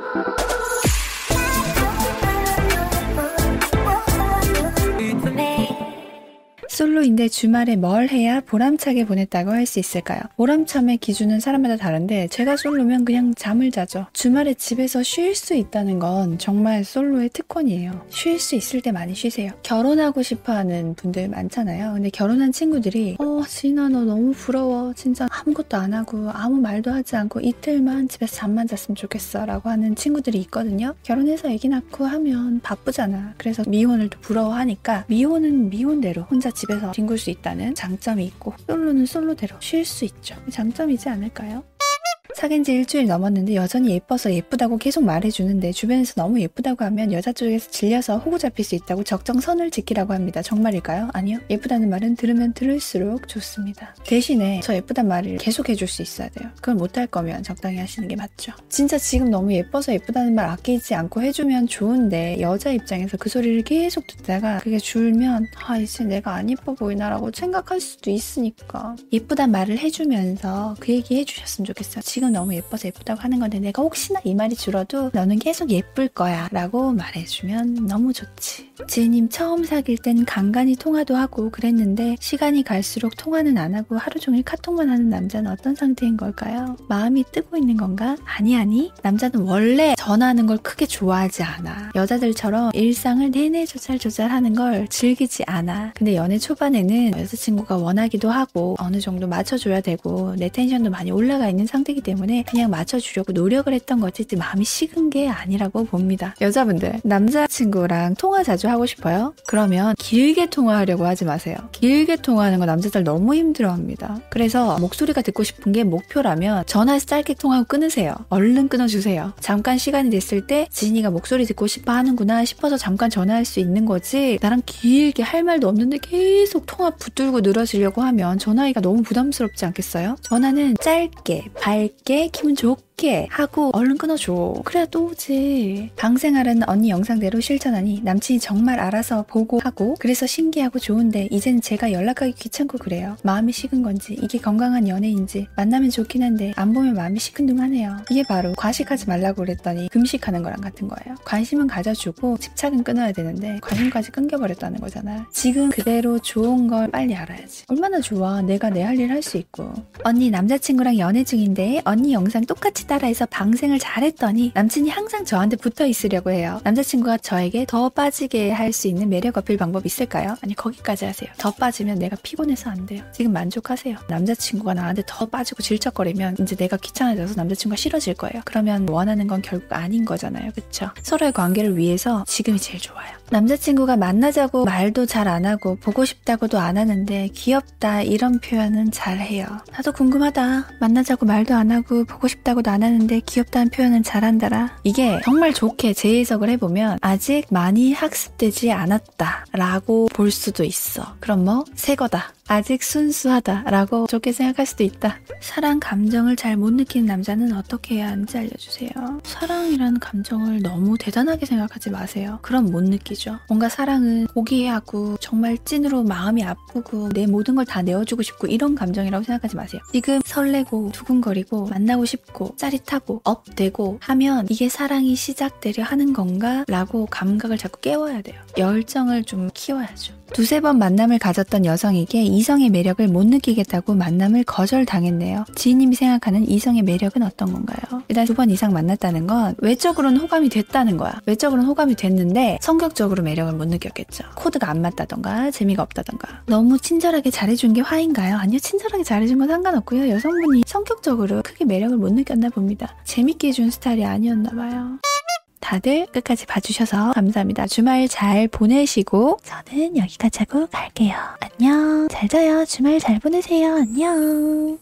you 솔로인데 주말에 뭘 해야 보람차게 보냈다고 할 수 있을까요? 보람참의 기준은 사람마다 다른데 제가 솔로면 그냥 잠을 자죠. 주말에 집에서 쉴 수 있다는 건 정말 솔로의 특권이에요. 쉴 수 있을 때 많이 쉬세요. 결혼하고 싶어 하는 분들 많잖아요. 근데 결혼한 친구들이 어, 진아 너 너무 부러워. 진짜 아무것도 안 하고 아무 말도 하지 않고 이틀만 집에서 잠만 잤으면 좋겠어. 라고 하는 친구들이 있거든요. 결혼해서 애기 낳고 하면 바쁘잖아. 그래서 미혼을 또 부러워하니까 미혼은 미혼대로 혼자 집에서 뒹굴 수 있다는 장점이 있고 솔로는 솔로대로 쉴 수 있죠. 장점이지 않을까요? 사귄 지 일주일 넘었는데 여전히 예뻐서 예쁘다고 계속 말해주는데 주변에서 너무 예쁘다고 하면 여자 쪽에서 질려서 호구 잡힐 수 있다고 적정선을 지키라고 합니다. 정말일까요? 아니요. 예쁘다는 말은 들으면 들을수록 좋습니다. 대신에 저 예쁘단 말을 계속 해줄 수 있어야 돼요. 그걸 못할 거면 적당히 하시는 게 맞죠. 진짜 지금 너무 예뻐서 예쁘다는 말 아끼지 않고 해주면 좋은데 여자 입장에서 그 소리를 계속 듣다가 그게 줄면 아 이제 내가 안 예뻐 보이나라고 생각할 수도 있으니까 예쁘단 말을 해주면서 그 얘기 해주셨으면 좋겠어요. 지금 너무 예뻐서 예쁘다고 하는 건데 내가 혹시나 이 말이 줄어도 너는 계속 예쁠 거야 라고 말해주면 너무 좋지. 지혜님 처음 사귈 땐 간간히 통화도 하고 그랬는데 시간이 갈수록 통화는 안 하고 하루 종일 카톡만 하는 남자는 어떤 상태인 걸까요? 마음이 뜨고 있는 건가? 아니 아니 남자는 원래 전화하는 걸 크게 좋아하지 않아. 여자들처럼 일상을 내내 조잘조잘하는 걸 즐기지 않아. 근데 연애 초반에는 여자친구가 원하기도 하고 어느 정도 맞춰줘야 되고 내 텐션도 많이 올라가 있는 상태이기 때문에 그냥 맞춰주려고 노력을 했던 거지 마음이 식은 게 아니라고 봅니다. 여자분들 남자친구랑 통화 자주 하고 싶어요? 그러면 길게 통화하려고 하지 마세요. 길게 통화하는 거 남자들 너무 힘들어합니다. 그래서 목소리가 듣고 싶은 게 목표라면 전화해서 짧게 통화하고 끊으세요. 얼른 끊어주세요. 잠깐 시간이 됐을 때 지인이가 목소리 듣고 싶어 하는구나 싶어서 잠깐 전화할 수 있는 거지 나랑 길게 할 말도 없는데 계속 통화 붙들고 늘어지려고 하면 전화기가 너무 부담스럽지 않겠어요? 전화는 짧게 밝게 기분 좋게 쉽게 하고 얼른 끊어줘. 그래야 또 오지. 방생활은 언니 영상대로 실천하니 남친이 정말 알아서 보고 하고 그래서 신기하고 좋은데 이젠 제가 연락하기 귀찮고 그래요. 마음이 식은 건지 이게 건강한 연애인지 만나면 좋긴 한데 안 보면 마음이 시큰둥하네요. 이게 바로 과식하지 말라고 그랬더니 금식하는 거랑 같은 거예요. 관심은 가져주고 집착은 끊어야 되는데 관심까지 끊겨버렸다는 거잖아. 지금 그대로 좋은 걸 빨리 알아야지. 얼마나 좋아. 내가 내 할 일 할 수 있고. 언니 남자친구랑 연애 중인데 언니 영상 똑같이 따라해서 방생을 잘했더니 남친이 항상 저한테 붙어 있으려고 해요. 남자친구가 저에게 더 빠지게 할 수 있는 매력 어필 방법 있을까요? 아니 거기까지 하세요. 더 빠지면 내가 피곤해서 안 돼요. 지금 만족하세요. 남자친구가 나한테 더 빠지고 질척거리면 이제 내가 귀찮아져서 남자친구가 싫어질 거예요. 그러면 원하는 건 결국 아닌 거잖아요. 그쵸? 서로의 관계를 위해서 지금이 제일 좋아요. 남자친구가 만나자고 말도 잘 안 하고 보고 싶다고도 안 하는데 귀엽다 이런 표현은 잘 해요. 나도 궁금하다. 만나자고 말도 안 하고 보고 싶다고도 안 하는데 귀엽다는 표현은 잘한다라. 이게 정말 좋게 재해석을 해보면 아직 많이 학습되지 않았다 라고 볼 수도 있어. 그럼 뭐? 새 거다. 아직 순수하다라고 좋게 생각할 수도 있다. 사랑 감정을 잘 못 느끼는 남자는 어떻게 해야 하는지 알려주세요. 사랑이라는 감정을 너무 대단하게 생각하지 마세요. 그럼 못 느끼죠. 뭔가 사랑은 고귀하고 정말 찐으로 마음이 아프고 내 모든 걸 다 내어주고 싶고 이런 감정이라고 생각하지 마세요. 지금 설레고 두근거리고 만나고 싶고 짜릿하고 업되고 하면 이게 사랑이 시작되려 하는 건가? 라고 감각을 자꾸 깨워야 돼요. 열정을 좀 키워야죠. 두세 번 만남을 가졌던 여성에게 이성의 매력을 못 느끼겠다고 만남을 거절당했네요. 지인님이 생각하는 이성의 매력은 어떤 건가요? 일단 두 번 이상 만났다는 건 외적으로는 호감이 됐다는 거야. 외적으로는 호감이 됐는데 성격적으로 매력을 못 느꼈겠죠. 코드가 안 맞다던가 재미가 없다던가. 너무 친절하게 잘해준 게 화인가요? 아니요. 친절하게 잘해준 건 상관없고요. 여성분이 성격적으로 크게 매력을 못 느꼈나 봅니다. 재밌게 해준 스타일이 아니었나 봐요. 다들 끝까지 봐주셔서 감사합니다. 주말 잘 보내시고 저는 여기까지 하고 갈게요. 안녕. 잘 자요. 주말 잘 보내세요. 안녕.